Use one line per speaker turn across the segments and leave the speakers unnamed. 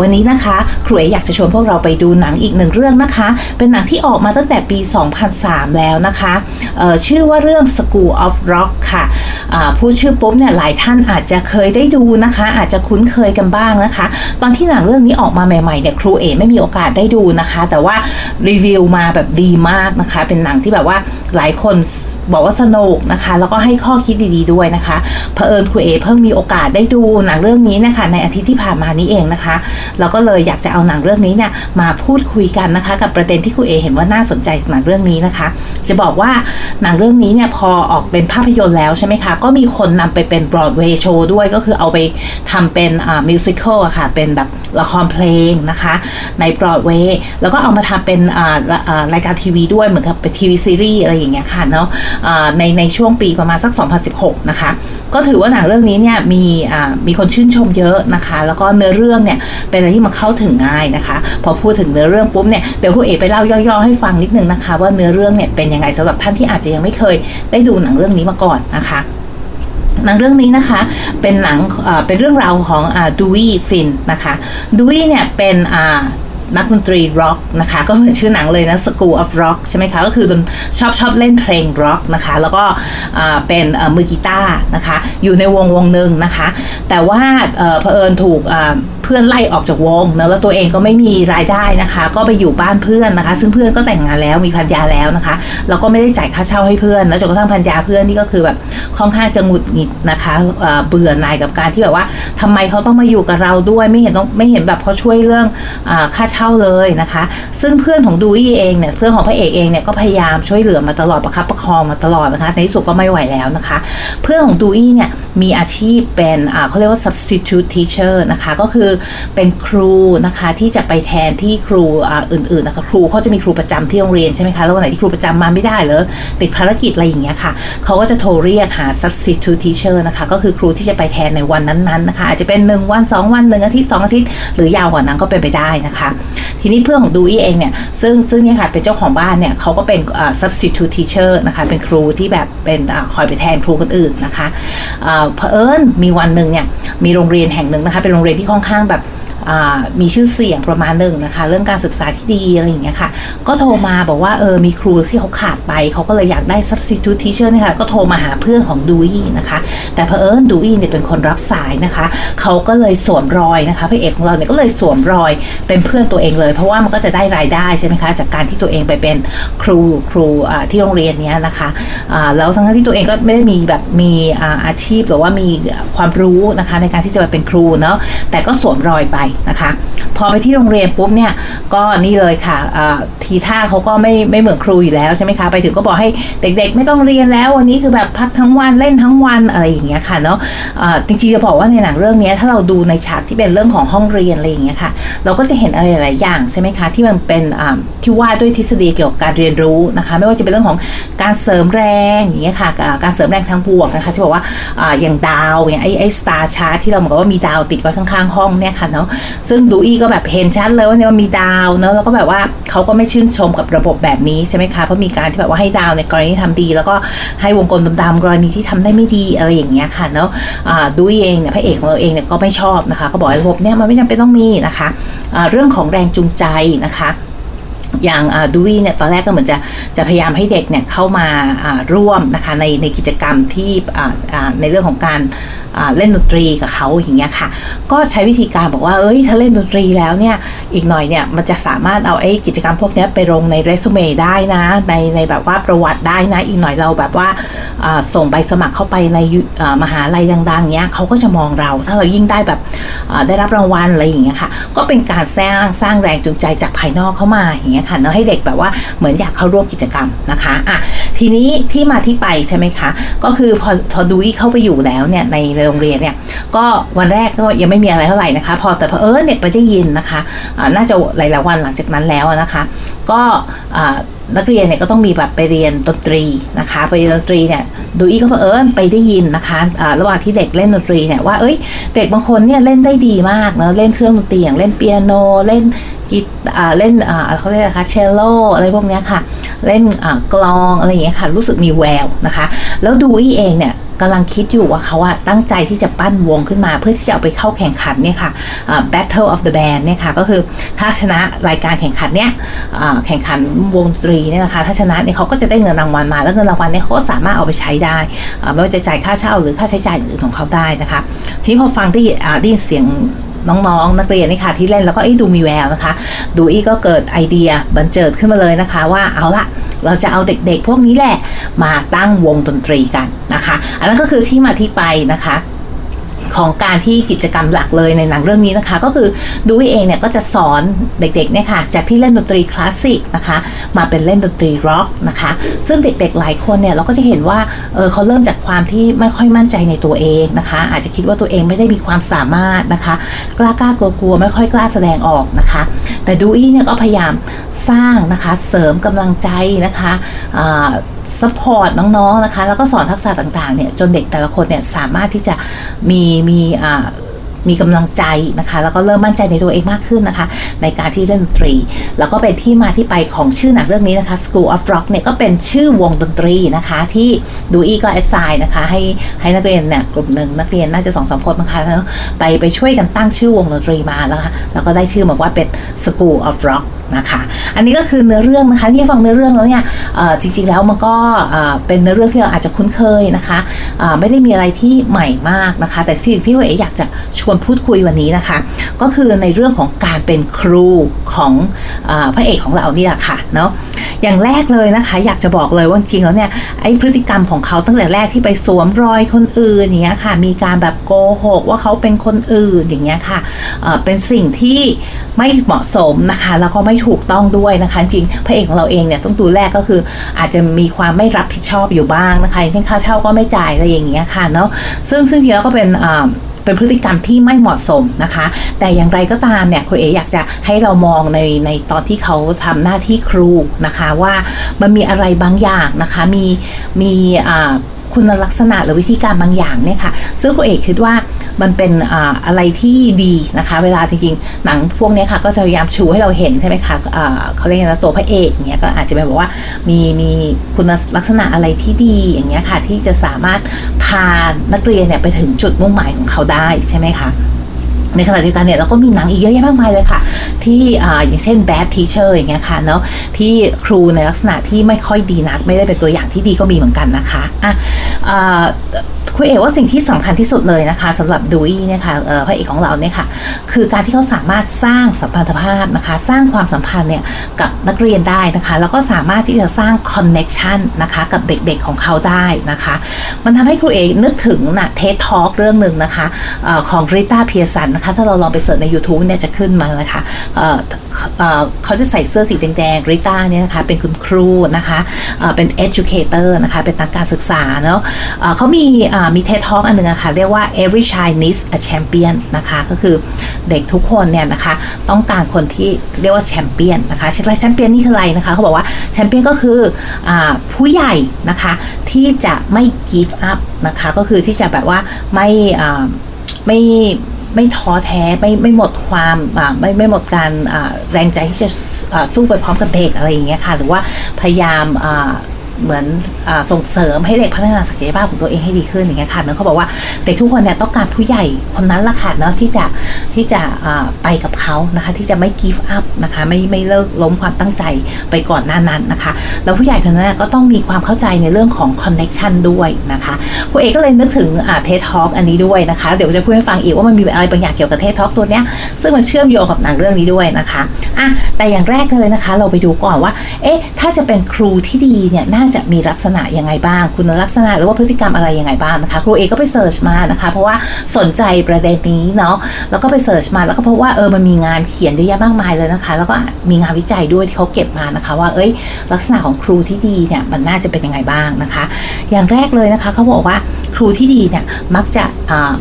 วันนี้นะคะครูเออยากจะชวนพวกเราไปดูหนังอีกหนึ่งเรื่องนะคะ เป็นหนังที่ออกมาตั้งแต่ปี 2003 แล้วนะคะชื่อว่าเรื่อง School of Rock ค่ะพูดชื่อปุ๊บเนี่ยหลายท่านอาจจะเคยได้ดูนะคะ อาจจะคุ้นเคยกันบ้างนะคะ ตอนที่หนังเรื่องนี้ออกมาใหม่ๆเนี่ยครูเอไม่มีโอกาสได้ดูนะคะ แต่ว่ารีวิวมาแบบดีมากนะคะ เป็นหนังที่แบบว่าหลายคนบอกว่าสนุกนะคะ แล้วก็ให้ข้อคิดดีๆด้วยนะคะเผอิญครูเอเพิ่งมีโอกาสได้ดูหนังเรื่องนี้นะคะในอาทิตย์ที่ผ่านมานี้เองนะคะเราก็เลยอยากจะเอาหนังเรื่องนี้เนี่ยมาพูดคุยกันนะคะ กับประเด็นที่ครูเอเห็นว่าน่าสนใจหนังเรื่องนี้นะคะ จะบอกว่าหนังเรื่องนี้เนี่ยพอออกเป็นภาพยนตร์แล้วใช่ไหมคะ ก็มีคนนำไปเป็น Broadway show ด้วยก็คือเอาไปทำเป็นอ่า musical อะค่ะ เป็นแบบละครเพลงนะคะ ในบรอดเวย์แล้วก็เอามาทำเป็นอ่ารายการทีวีด้วยเหมือนกับเป็นทีวีซีรีส์อะไรอย่างเงี้ยค่ะเนาะในในช่วงปีประมาณสัก 2016 นะคะ ก็ถือว่าหนังเรื่องนี้เนี่ยมีมีคนชื่นชมเยอะนะคะ แล้วก็เนื้อเรื่องเนี่ยเป็นอะไรที่มาเข้าถึงง่ายนะคะ พอพูดถึงเนื้อเรื่องปุ๊บเนี่ยเดี๋ยวครูเอกไปเล่าย่อๆให้ฟังนิดนึงนะคะ ว่าเนื้อเรื่องเนี่ยเป็นยังไงสำหรับท่านที่อาจจะยังไม่เคยได้ดูหนังเรื่องนี้มาก่อนนะคะหนังเรื่องนี้นะคะเป็นหนังเป็นเรื่องราวของดูวี่ฟินนะคะดูวี่เนี่ยเป็นนักดนตรีร็อกนะคะก็เหมือนชื่อหนังเลยนะ School of Rock ใช่ไหมคะก็คือชอบชอบเล่นเพลงร็อกนะคะแล้วก็เป็นมือกีตาร์นะคะอยู่ในวงวงหนึ่งนะคะ แต่ว่าเผอิญถูกเพื่อนไล่ออกจากวงนะแล้วตัวเองก็ไม่มีรายได้นะคะ ก็ไปอยู่บ้านเพื่อนนะคะ ซึ่งเพื่อนก็แต่งงานแล้วมีพันยาแล้วนะคะแล้วก็ไม่ได้จ่ายค่าเช่าให้เพื่อนแล้วจนกระทั่งพันยาเพื่อนนี่ก็คือแบบค่อนข้างจะหงุดหงิดนะคะเบื่อหน่ายกับการที่แบบว่าทำไมเขาต้องมาอยู่กับเราด้วยไม่เห็นต้องไม่เห็นแบบเขาช่วยเรื่องอค่าเช่าเลยนะคะ ซึ่งเพื่อนของดูอี้เองเนี่ยเพื่อนของพระเอกเองเนี่ยก็พยายามช่วยเหลือมาตลอดประคับประคองมาตลอดนะคะในที่สุดก็ไม่ไหวแล้วนะคะ เพื่อนของดูอี้เนี่ยมีอาชีพเป็นเขาเรียกว่า substitute teacher นะคะก็คือเป็นครูนะคะที่จะไปแทนที่ครูอื่นๆนะคะครูเขาจะมีครูประจำที่โรงเรียนใช่ไหมคะแล้ววันไหนที่ครูประจำมาไม่ได้เลยติดภารกิจอะไรอย่างเงี้ยค่ะเขาก็จะโทรเรียกหา substitute teacher นะคะก็คือครูที่จะไปแทนในวันนั้นๆนะคะอาจจะเป็น 1 วัน 2 วันหนึ่งอาทิตย์2อาทิตย์หรือยาวกว่านั้นก็เป็นไปได้นะคะ ทีนี้เพื่อนของดูอี้เองเนี่ยซึ่งซึ่งเนี่ยค่ะเป็นเจ้าของบ้านเนี่ยเขาก็เป็น substitute teacher นะคะเป็นครูที่แบบเป็นคอยไปแทนครูคนอื่นนะคะเผอิญมีวันหนึ่งเนี่ยมีโรงเรียนแห่งหนึ่งนะคะเป็นโรงเรียนที่ค่อนข้างแบบ มีชื่อเสียงประมาณหนึ่งนะคะ เรื่องการศึกษาที่ดีอะไรอย่างเงี้ยค่ะ ก็โทรมาบอกว่าเออมีครูที่เขาขาดไป เขาก็เลยอยากได้ substitute teacher นี่ค่ะก็โทรมาหาเพื่อนของดูอี้นะคะ แต่เพอเอิญดูอี้เนี่ยเป็นคนรับสายนะคะ เขาก็เลยสวมรอยนะคะพระเอกของเราเนี่ยก็เลยสวมรอยเป็นเพื่อนตัวเองเลย เพราะว่ามันก็จะได้รายได้ใช่ไหมคะจากการที่ตัวเองไปเป็นครูครูที่โรงเรียนนี้นะคะแล้วทั้งที่ตัวเองก็ไม่ได้มีแบบมีอาชีพหรือว่ามีความรู้นะคะในการที่จะไปเป็นครูเนาะแต่ก็สวมรอยไปนะคะ พอไปที่โรงเรียนปุ๊บเนี่ยก็นี่เลยค่ะ ทีท่าเขาก็ไม่ไม่เหมือนครูอยู่แล้วใช่ไหมคะไปถึงก็บอกให้เด็กๆ ไม่ต้องเรียนแล้ววันนี้คือแบบพักทั้งวันเล่นทั้งวันอะไรอย่างเงี้ยค่ะเนาะจริงๆจะบอกว่าในหนังเรื่องนี้ถ้าเราดูในฉากที่เป็นเรื่องของห้องเรียนอะไรอย่างเงี้ยค่ะ เราก็จะเห็นอะไรหลายอย่างใช่ไหมคะที่มันเป็นที่ว่าด้วยทฤษฎีเกี่ยวกับการเรียนรู้นะคะ ไม่ว่าจะเป็นเรื่องของการเสริมแรงอย่างเงี้ยค่ะการเสริมแรงทางบวกนะคะที่บอกว่าอย่างดาวอย่างไอ้ไอ้สตาร์ชาร์ที่เราบอกว่ามีดาวติดไว้ข้างๆห้องเนี่ยค่ะเนาะซึ่งดูอี้ก็แบบเห็นชัดเลยว่าเนี่ยมันมีดาวเนอะแล้วก็แบบว่าเขาก็ไม่ชื่นชมกับระบบแบบนี้ใช่ไหมคะ เพราะมีการที่แบบว่าให้ดาวในกรณีที่ทำดี แล้วก็ให้วงกลมดำๆกรณีที่ทำได้ไม่ดีอะไรอย่างเงี้ยค่ะเนาะดูอี้เองเนี่ยพระเอกของเราเองเนี่ยก็ไม่ชอบนะคะก็บอกระบบเนี่ยมันไม่จำเป็นต้องมีนะคะะเรื่องของแรงจูงใจนะคะอย่างดูวี่เนี่ยตอนแรกก็เหมือนจะจะพยายามให้เด็กเนี่ยเข้ามาร่วมนะคะในในกิจกรรมที่ในเรื่องของการ เล่นดนตรีกับเขาอย่างเงี้ยค่ะ ก็ใช้วิธีการบอกว่าเอ้ยถ้าเล่นดนตรีแล้วเนี่ยอีกหน่อยเนี่ยมันจะสามารถเอาไอ้กิจกรรมพวกนี้ไปลงในเรซูเม่ได้นะในในแบบว่าประวัติได้นะ อีกหน่อยเราแบบว่าส่งใบสมัครเข้าไปในมหาลัยดังๆเนี้ยเขาก็จะมองเรา ถ้าเรายิ่งได้แบบได้รับรางวัลอะไรอย่างเงี้ยค่ะ ก็เป็นการสร้างสร้างแรงจูงใจจากภายนอกเข้ามาอย่างเงี้ยค่ะเนาะให้เด็กแบบว่าเหมือนอยากเข้าร่วมกิจกรรมนะคะอะทีนี้ที่มาที่ไปใช่ไหมคะ ก็คือพอพอดูอีเข้าไปอยู่แล้วเนี่ยในโรงเรียนเนี่ยก็วันแรกก็ยังไม่มีอะไรเท่าไหร่นะคะ พอแต่พอเออเนี่ยไปได้ยินนะคะะน่าจะหลายๆวันหลังจากนั้นแล้วนะคะ ก็นักเรียนเนี่ยก็ต้องมีแบบไปเรียนดนตรีนะคะไปเรียนดนตรีเนี่ยดูอีก็เผอิญไปได้ยินนะคะะระหว่างที่เด็กเล่นดนตรีเนี่ยว่าเอ้ยเด็กบางคนเนี่ยเล่นได้ดีมากเนาะเล่นเครื่องดนตรีอย่างเล่นเปียโนเล่น กีเล่นเขาเรียกอะไรคะเชลโลอะไรพวกนี้ค่ะ เล่นกลองอะไรอย่างเงี้ยค่ะ รู้สึกมีแววนะคะ แล้วดูอีเองเนี่ยกำลังคิดอยู่ว่าเขาอะตั้งใจที่จะปั้นวงขึ้นมาเพื่อที่จะเอาไปเข้าแข่งขันเนี่ยค่ะ Battle of the Band เนี่ยค่ะก็คือถ้าชนะรายการแข่งขันเนี่ยแข่งขันวงดนตรีเนี่ยนะคะถ้าชนะเนี่ยเขาก็จะได้เงินรางวัลมา แล้วเงินรางวัลเนี่ยเขาสามารถเอาไปใช้ได้ไม่ว่าจะจ่ายค่าเช่าหรือค่าใช้จ่ายอื่นของเขาได้นะคะ ทีนี้พอฟังได้ได้เสียง น้องๆ นักเรียนนี่ค่ะที่เล่นแล้วก็ดูมีแววนะคะ ดูอี้ก็เกิดไอเดียบันเจิดขึ้นมาเลยนะคะ ว่าเอาละเราจะเอาเด็กๆ พวกนี้แหละ มาตั้งวงดนตรีกันนะคะ อันนั้นก็คือที่มาที่ไปนะคะ ของการที่กิจกรรมหลักเลยในหนังเรื่องนี้นะคะ ก็คือดูเองเนี่ยก็จะสอนเด็กๆเนี่ยค่ะจากที่เล่นดนตรีคลาสสิกนะคะมาเป็นเล่นดนตรีร็อกนะคะ ซึ่งเด็กๆหลายคนเนี่ยเราก็จะเห็นว่าเออเขาเริ่มจากความที่ไม่ค่อยมั่นใจในตัวเองนะคะ อาจจะคิดว่าตัวเองไม่ได้มีความสามารถนะคะ กล้ากล้ากลัวๆไม่ค่อยกล้าแสดงออกนะคะ แต่ดูอี้เนี่ยก็พยายามสร้างนะคะเสริมกำลังใจนะคะ สปอร์ตน้องๆนะคะ แล้วก็สอนทักษะต่างๆเนี่ยจนเด็กแต่ละคนเนี่ยสามารถที่จะมีมีอ่า มีกำลังใจนะคะ แล้วก็เริ่มมั่นใจในตัวเองมากขึ้นนะคะ ในการที่เล่นดนตรี แล้วก็เป็นที่มาที่ไปของชื่อหนังเรื่องนี้นะคะ School of Rock เนี่ยก็เป็นชื่อวงดนตรีนะคะ ที่ดูอีก็แอสไซน์นะคะให้ให้นักเรียนเนี่ยกลุ่มหนึ่งนักเรียนน่าจะสองสามคนนะคะแล้วไปไปช่วยกันตั้งชื่อวงดนตรีมาแล้วค่ะแล้วก็ได้ชื่อมาว่าเป็น School of Rock นะคะ อันนี้ก็คือเนื้อเรื่องนะคะที่ฟังเนื้อเรื่องแล้วเนี่ยจริงๆแล้วมันก็เป็นเนื้อเรื่องที่เราอาจจะคุ้นเคยนะคะไม่ได้มีอะไรที่ใหม่มากนะคะ แต่สิ่งที่เอ๋อยากจะชวนนพูดคุยวันนี้นะคะ ก็คือในเรื่องของการเป็นครูของอพระเอกของเราเนี่ยค่ะเนาะอย่างแรกเลยนะคะ อยากจะบอกเลยว่าจริงแล้วเนี่ยไอ้พฤติกรรมของเขาตั้งแต่แรกที่ไปสวมรอยคนอื่นอย่างเงี้ยค่ะ มีการแบบโกหกว่าเขาเป็นคนอื่นอย่างเงี้ยค่ะเป็นสิ่งที่ไม่เหมาะสมนะคะ แล้วก็ไม่ถูกต้องด้วยนะคะ จริงพระเอกของเราเองเนี่ยต้องดูแรกก็คือ อาจจะมีความไม่รับผิดชอบอยู่บ้างนะคะเช่นค่าเช่าก็ไม่จ่ายอะไรอย่างเงี้ยค่ะเนาะซึ่งซึ่งจริงแล้วก็เป็น เป็นพฤติกรรมที่ไม่เหมาะสมนะคะ แต่อย่างไรก็ตามเนี่ยคุณเออยากจะให้เรามองในในตอนที่เขาทำหน้าที่ครูนะคะว่ามันมีอะไรบางอย่างนะคะมีมีคุณลักษณะหรือวิธีการบางอย่างเนี่ยค่ะซึ่งคุณเอกคิดว่า มันเป็นอะไรที่ดีนะคะ เวลาจริงๆหนังพวกนี้ค่ะก็จะพยายามชูให้เราเห็นใช่ไหมคะะเขาเรียกนะตัวพระเอกเนี่ยก็อาจจะเป็นบอกว่ามีมีคุณลักษณะอะไรที่ดีอย่างเงี้ยค่ะที่จะสามารถพานักเรียนเนี่ยไปถึงจุดมุ่งหมายของเขาได้ใช่ไหมคะในขณะเดียวกันเนี่ยเราก็มีหนังอีกเยอะแยะมากมายเลยค่ะ ที่อ่าอย่างเช่น bad teacher อย่างเงี้ยค่ะเนาะที่ครูในลักษณะที่ไม่ค่อยดีนัก ไม่ได้เป็นตัวอย่างที่ดีก็มีเหมือนกันนะคะอะ คุยเอกว่าสิ่งที่สำคัญที่สุดเลยนะคะสำหรับดูอี้เนี่ยค่ะพระเอกของเราเนี่ยค่ะคือการที่เขาสามารถสร้างสัมพันธภาพนะคะ สร้างความสัมพันธ์เนี่ยกับนักเรียนได้นะคะ แล้วก็สามารถที่จะสร้างคอนเน็ชันนะคะกับเด็กๆของเขาได้นะคะ มันทำให้ครูเอกนึกถึงนะ TED Talk เรื่องหนึ่งนะคะอของ Rita Pierson นะคะ ถ้าเราลองไป search ใน YouTube เนี่ยจะขึ้นมาเลยค่ะเขาจะใส่เสื้อสีแดงๆ Rita เนี่ยนะคะเป็นคุณครูนะคะเป็น educator นะคะเป็นนักการศึกษาเนาะเขามีมี TED Talk อันหนึ่งอะค่ะเรียกว่า every child needs a champion นะคะก็คือเด็กทุกคนเนี่ยนะคะต้องการคนที่เรียกว่าแชมเปี้ยนนะคะแชมเปี้ยนนี่คืออะไรนะคะเขาบอกว่าแชมเปี้ยนก็คืออผู้ใหญ่นะคะที่จะไม่ give up นะคะก็คือที่จะแบบว่าไม่ไม่ไม่ท้อแท้ไม่ไม่หมดความไม่ไม่หมดการแรงใจที่จะสู้ไปพร้อมกับเด็กอะไรอย่างเงี้ยค่ะ หรือว่าพยายาม เหมือนอส่งเสริมให้เด็กพัฒนาศักยภาพของตัวเองให้ดีขึ้นอย่างเงี้ยค่ะเนาะเขาบอกว่าเด็กทุกคนเนี่ยต้องการผู้ใหญ่คนนั้นละค่ะเนาะที่จะที่จะไปกับเขานะคะที่จะไม่ give up นะคะไม่ไม่เลิกล้มความตั้งใจไปก่อนหน้านั้นนะคะแล้วผู้ใหญ่คนนั้นก็ต้องมีความเข้าใจในเรื่องของ connection ด้วยนะคะครูเอกก็เลยนึกถึง TED Talk อันนี้ด้วยนะคะเดี๋ยวจะพูดให้ฟังอีกว่ามันมีอะไรบางอย่างเกี่ยวกับ TED Talk ตัวเนี้ยซึ่งมันเชื่อมโยงกับหนังเรื่องนี้ด้วยนะคะอะแต่อย่างแรกเลยนะคะ เราไปดูก่อนว่าเอ๊ะถ้าจะเป็นครูที่ดีเนี่ยหน้าาจะมีลักษณะยังไงบ้าง คุณลักษณะหรือว่าพฤติกรรมอะไรยังไงบ้างนะคะครูเอก็ไป search มานะคะ เพราะว่าสนใจประเด็นนี้เนาะแล้วก็ไปเสิร์ชมาแล้วก็พบว่าเออมันมีงานเขียนเยอะแยะมากมายเลยนะคะ แล้วก็มีงานวิจัยด้วยที่เขาเก็บมานะคะ ว่าเอ้ย ลักษณะของครูที่ดีเนี่ยมันน่าจะเป็นยังไงบ้างนะคะ อย่างแรกเลยนะคะเขาบอกว่าครูที่ดีเนี่ยมักจะ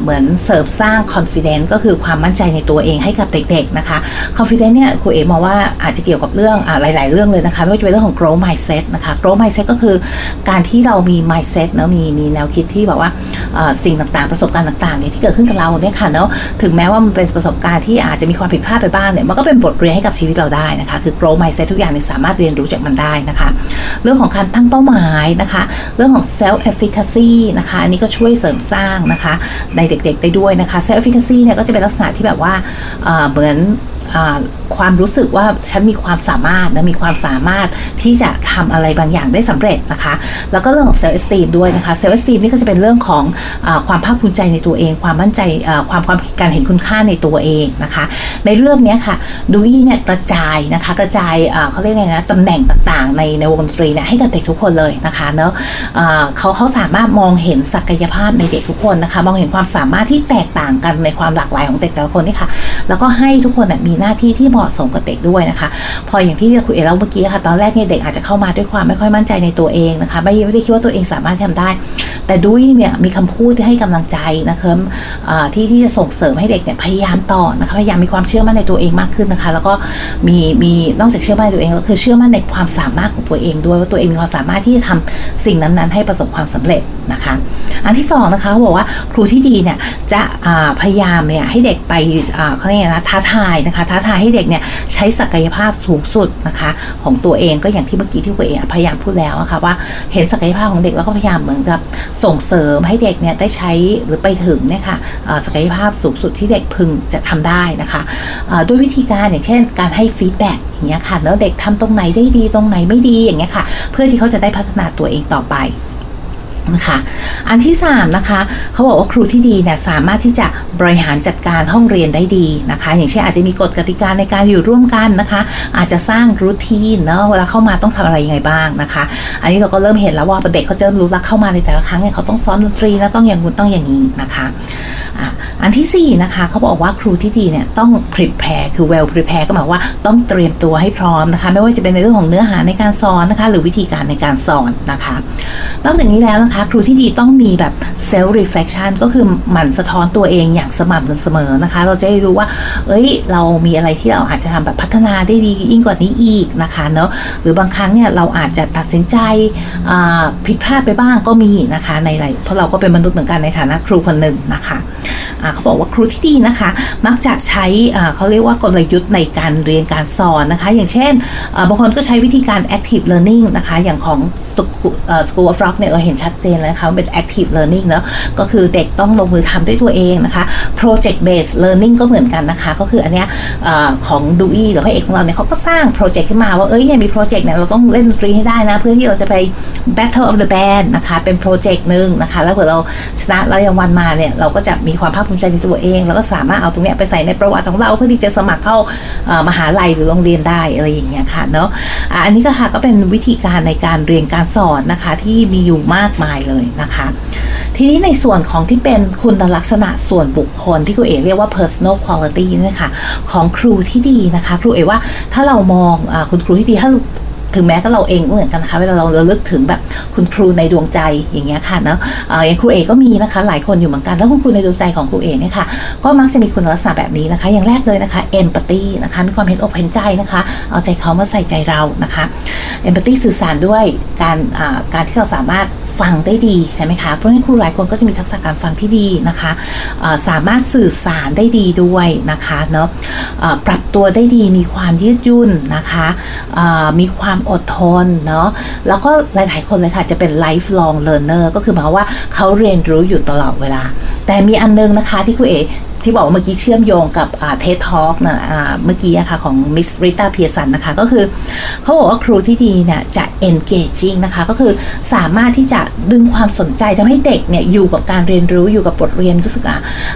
เหมือนเสริมสร้าง confidence ก็คือความมั่นใจในตัวเองให้กับเด็กๆนะคะ confidence เนี่ยครูเอมองว่าอาจจะเกี่ยวกับเรื่องอหลาย ๆ เรื่องเลยนะคะไม่ว่าจะเป็นเรื่องของ growth mindset นะคะ growth mindset ก็คือการที่เรามี mindset เนาะมีมีแนวคิดที่แบบว่าสิ่งต่างๆ ประสบการณ์ต่างๆเนี่ยที่เกิดขึ้นกับเราเนี่ยค่ะเนาะถึงแม้ว่ามันเป็นประสบการณ์ที่อาจจะมีความผิดพลาดไปบ้างเนี่ยมันก็เป็นบทเรียนให้กับชีวิตเราได้นะคะคือ grow mindset ทุกอย่างเนี่ยสามารถเรียนรู้จากมันได้นะคะ เรื่องของการตั้งเป้าหมายนะคะ เรื่องของ self efficacy นะคะอันนี้ก็ช่วยเสริมสร้างนะคะในเด็กๆได้ด้วยนะคะ self efficacy เนี่ยก็จะเป็นลักษณะที่แบบว่าเหมือน ความรู้สึกว่าฉันมีความสามารถนะมีความสามารถที่จะทำอะไรบางอย่างได้สำเร็จนะคะ แล้วก็เรื่องของ self-esteem ด้วยนะคะ self-esteem นี่ก็จะเป็นเรื่องของอความภาคภูมิใจในตัวเอง ความมั่นใจความความการเห็นคุณค่าในตัวเองนะคะ ในเรื่องนี้ค่ะ Dewey เนี่ยกระจายนะคะกระจายเขาเรียกไงนะตำแหน่งต่างๆ ในในวงดนตรีเนี่ยให้กับเด็กทุกคนเลยนะคะเนาะเขาเขาสามารถมองเห็นศักยภาพในเด็กทุกคนนะคะ มองเห็นความสามารถที่แตกต่างกันในความหลากหลายของเด็กแต่ละคนนี่ค่ะแล้วก็ให้ทุกคนมีหน้าที่ที่เหมาหมาะสมกับเด็กด้วยนะคะ พออย่างที่คุยเล่าเมื่อกี้ค่ะตอนแรกเนี่ยเด็กอาจจะเข้ามาด้วยความไม่ค่อยมั่นใจในตัวเองนะคะไม่ไม่ได้คิดว่าตัวเองสามารถทำได้ แต่ด้วยเนี่ยมีคำพูดที่ให้กำลังใจนะคะที่ที่จะส่งเสริมให้เด็กเนี่ยพยายามต่อนะคะพยายามมีความเชื่อมั่นในตัวเองมากขึ้นนะคะ แล้วก็มีมีนอกจากเชื่อมั่นในตัวเองก็คือเชื่อมั่นในความสามารถของตัวเองด้วยว่าตัวเองมีความสามารถที่จะทำสิ่งนั้นๆ ให้ประสบความสำเร็จนะคะ อันที่2นะคะเขาบอกว่าครูที่ดีเนี่ยจะพยายามเนี่ยให้เด็กไปเขาเรียกนะท้าทายนะคะท้าทายให้เด็กเนี่ยใช้ศักยภาพสูงสุดนะคะของตัวเองก็อย่างที่เมื่อกี้ที่คุณเอพยายามพูดแล้วนะคะว่าเห็นศักยภาพของเด็กแล้วก็พยายามเหมือนกับส่งเสริมให้เด็กเนี่ยได้ใช้หรือไปถึงเนี่ยค่ะศักยภาพสูงสุดที่เด็กพึงจะทำได้นะคะด้วยวิธีการอย่างเช่น การให้ฟีดแบ็กอย่างเงี้ยค่ะแล้วเด็กทำตรงไหนได้ดีตรงไหนไม่ดีอย่างเงี้ยค่ะ เพื่อที่เขาจะได้พัฒนาตัวเองต่อไป นะคะอันที่3นะคะเขาบอกว่าครูที่ดีเนี่ยสามารถที่จะบริหารจัดการห้องเรียนได้ดีนะคะ อย่างเช่นอาจจะมีกฎกติกาในการอยู่ร่วมกันนะคะ อาจจะสร้างรูทีนเนาะเวลาเข้ามาต้องทำอะไรยังไงบ้างนะคะ อันนี้เราก็เริ่มเห็นแล้วว่าเด็กเขาจะรู้ลักเข้ามาในแต่ละครั้งเนี่ยเขาต้องซ้อมดนตรีแล้วต้องอย่างนู้นต้องอย่างนี้นะคะอันที่4นะคะเขาบอกว่าครูที่ดีเนี่ยต้อง prepare คือ well prepare ก็หมายว่าต้องเตรียมตัวให้พร้อมนะคะ ไม่ว่าจะเป็นในเรื่องของเนื้อหาในการสอนนะคะ หรือวิธีการในการสอนนะคะ นอกจากนี้แล้วนะคะครูที่ดีต้องมีแบบ self reflection ก็คือหมั่นสะท้อนตัวเองอย่างสม่ำเสมอนะคะ เราจะได้รู้ว่า เอ้ย เรามีอะไรที่เราอาจจะทำแบบพัฒนาได้ดียิ่งกว่านี้อีกนะคะเนาะหรือบางครั้งเนี่ยเราอาจจะตัดสินใจผิดพลาดไปบ้างก็มีนะคะในหลายเพราะเราก็เป็นมนุษย์เหมือนกันในฐานะครูคนหนึ่งนะคะเขาบอกว่าครูที่ดีนะคะ มักจะใช้เขาเรียกว่ากลยุทธ์ในการเรียนการสอนนะคะ อย่างเช่นบางคนก็ใช้วิธีการ active learning นะคะ อย่างของ School of Rock เนี่ยเราเห็นชัดเจนเลยนะคะเป็น active learning เนาะก็คือเด็กต้องลงมือทำด้วยตัวเองนะคะ project based learning ก็เหมือนกันนะคะ ก็คืออันเนี้ยของ Dewey หรือพระเอกของเราเนี่ยเขาก็สร้างโปรเจกต์ขึ้นมาว่าเอ้ยเนี่ยมีโปรเจกต์เนี่ยเราต้องเล่นดนตรีให้ได้นะ เพื่อที่เราจะไป battle of the band นะคะเป็นโปรเจกต์หนึ่งนะคะ แล้วเผื่อเราชนะรางวัลมาเนี่ยเราก็จะมีความภาคภูมิใจในตัวเอง แล้วก็สามารถเอาตรงเนี้ยไปใส่ในประวัติของเราเพื่อที่จะสมัครเข้ามหาลัยหรือโรงเรียนได้อะไรอย่างเงี้ยค่ะเนาะอันนี้ก็ค่ะก็เป็นวิธีการในการเรียนการสอนนะคะที่มีอยู่มากมายเลยนะคะ ทีนี้ในส่วนของที่เป็นคุณลักษณะส่วนบุคคลที่ครูเอเรียกว่า personal quality นี่ค่ะของครูที่ดีนะคะครูเอว่าถ้าเรามองอคุณครูที่ดีถ้าถึงแม้ก็เราเองก็เหมือนกันนะคะเวลาเราเราลึกถึงแบบคุณครูในดวงใจอย่างเงี้ยค่ะเนาะอย่างครูเอก็มีนะคะ หลายคนอยู่เหมือนกันแล้วคุณครูในดวงใจของครูเอเนี่ยค่ะก็มักจะมีคุณลักษณะแบบนี้นะคะ อย่างแรกเลยนะคะเอมพัตตีนะคะมีความเห็นอกเห็นใจนะคะ เอาใจเขามาใส่ใจเรานะคะเอมพัตตีสื่อสารด้วยการการที่เราสามารถ ฟังได้ดีใช่ไหมคะเพราะฉะนั้นครูหลายคนก็จะมีทักษะการฟังที่ดีนะคะสามารถสื่อสารได้ดีด้วยนะคะเนาะปรับตัวได้ดีมีความยืดยุ่นนะคะมีความอดทนเนาะแล้วก็หลายๆคนเลยค่ะจะเป็น lifelong learner ก็คือหมายว่าเขาเรียนรู้อยู่ตลอดเวลา แต่มีอันนึงนะคะที่ครูเอ ที่บอกว่าเมื่อกี้เชื่อมโยงกับ TED Talk นะเมื่อกี้นะคะของ Miss Rita Pierson นะคะก็คือเขาบอกว่าครูที่ดีเนี่ยจะ engaging นะคะก็คือสามารถที่จะดึงความสนใจทำให้เด็กเนี่ยอยู่กับการเรียนรู้อยู่กับบทเรียนรู้สึก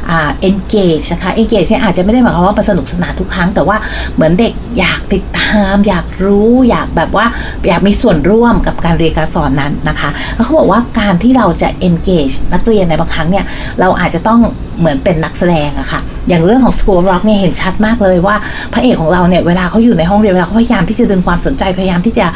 อ่า engage นะคะ engage เนี่ยอาจจะไม่ได้หมายความว่ามันสนุกสนานทุกครั้ง แต่ว่าเหมือนเด็กอยากติดตาม อยากรู้อยากแบบว่าอยากมีส่วนร่วมกับการเรียนการสอนนั้นนะคะแล้วเขาบอกว่าการที่เราจะ engage นักเรียนในบางครั้งเนี่ยเราอาจจะต้องเหมือนเป็นนักแสดงอะค่ะ อย่างเรื่องของ School Rock เนี่ยเห็นชัดมากเลยว่าพระเอกของเราเนี่ยเวลาเขาอยู่ในห้องเรียนเวลาเขาพยายามที่จะดึงความสนใจพยายามที่จะ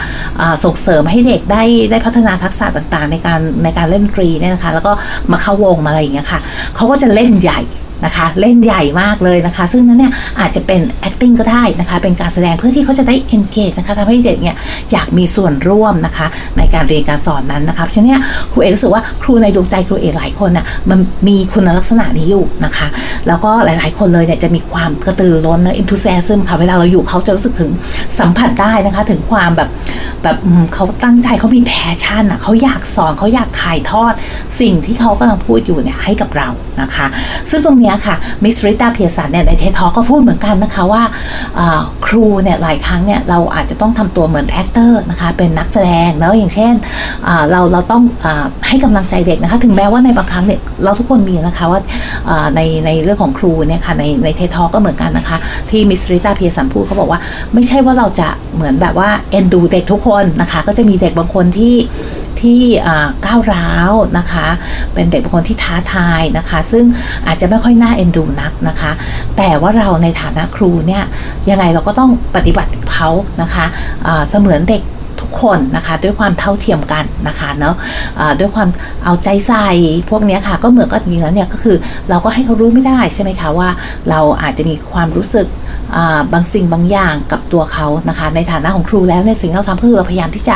ส่งเสริมให้เด็กได้ได้พัฒนาทักษะต่างๆ ในการในการเล่นดนตรีเนี่ยนะคะ แล้วก็มาเข้าวงมาอะไรอย่างเงี้ยค่ะเขาก็จะเล่นใหญ่ นะคะเล่นใหญ่มากเลยนะคะ ซึ่งนั้นเนี่ยอาจจะเป็น acting ก็ได้นะคะ เป็นการแสดงเพื่อที่เขาจะได้ engage นะคะทำให้เด็กเนี่ยอยากมีส่วนร่วมนะคะ ในการเรียนการสอนนั้นนะคะฉะนั้นครูเอกรู้สึกว่าครูในดวงใจครูเอกหลายคนน่ะมันมีคุณลักษณะนี้อยู่นะคะ แล้วก็หลายๆ คนเลยเนี่ยจะมีความกระตือรือร้นนะ enthusiasm ค่ะเวลาเราอยู่เขาจะรู้สึกถึงสัมผัสได้นะคะ ถึงความแบบแบบเขาตั้งใจเขามี passion อะเขาอยากสอนเขาอยากถ่ายทอด สิ่งที่เขากำลังพูดอยู่เนี่ยให้กับเรา นะคะ ซึ่งตรงนี้ค่ะ Miss Rita Pierson เนี่ยใน TED Talk็พูดเหมือนกันนะคะว่าครูเนี่ยหลายครั้งเนี่ยเราอาจจะต้องทำตัวเหมือน actor นะคะเป็นนักแสดงแล้วอย่างเช่นเราเราต้องอให้กำลังใจเด็กนะคะถึงแม้ว่าในบางครั้งเนี่ยเราทุกคนมีนะคะว่าในในเรื่องของครูเนี่ยค่ะในในเททอก็เหมือนกันนะคะ ที่ Miss Rita Pierson พูดเขาบอกว่า ไม่ใช่ว่าเราจะเหมือนแบบว่าเอ็นดูเด็กทุกคนนะคะก็จะมีเด็กบางคนที่ ที่ก้าวร้าวนะคะ เป็นเด็กบางคนที่ท้าทายนะคะ ซึ่งอาจจะไม่ค่อยน่าเอ็นดูนักนะคะ แต่ว่าเราในฐานะครูเนี่ยยังไงเราก็ต้องปฏิบัติเขานะคะะเสมือนเด็กทุกคนนะคะด้วยความเท่าเทียมกันนะคะเนาะะด้วยความเอาใจใส่พวกนี้ค่ะก็เหมือนกับจริงแล้วเนี่ยก็คือเราก็ให้เขารู้ไม่ได้ใช่ไหมคะว่าเราอาจจะมีความรู้สึก บางสิ่งบางอย่างกับตัวเขานะคะ ในฐานะของครูแล้วในสิ่งที่เราทำคือเราพยายามที่จะ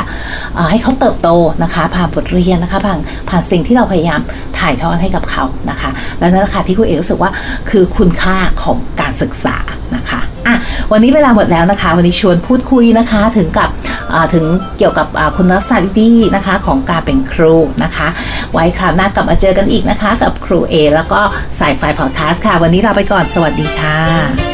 ให้เขาเติบโตนะคะ ผ่านบทเรียนนะคะผ่านผ่านสิ่งที่เราพยายามถ่ายทอดให้กับเขานะคะ และนั่นแหละค่ะที่ครูเอกรู้สึกว่าคือคุณค่าของการศึกษานะคะอะวันนี้เวลาหมดแล้วนะคะ วันนี้ชวนพูดคุยนะคะถึงกับถึงเกี่ยวกับคุณลักษณะดีๆนะคะ ของการเป็นครูนะคะ ไว้คราวหน้ากลับมาเจอกันอีกนะคะ กับครูเอแล้วก็สายไฟพอดแคสต์ค่ะ วันนี้ลาไปก่อนสวัสดีค่ะ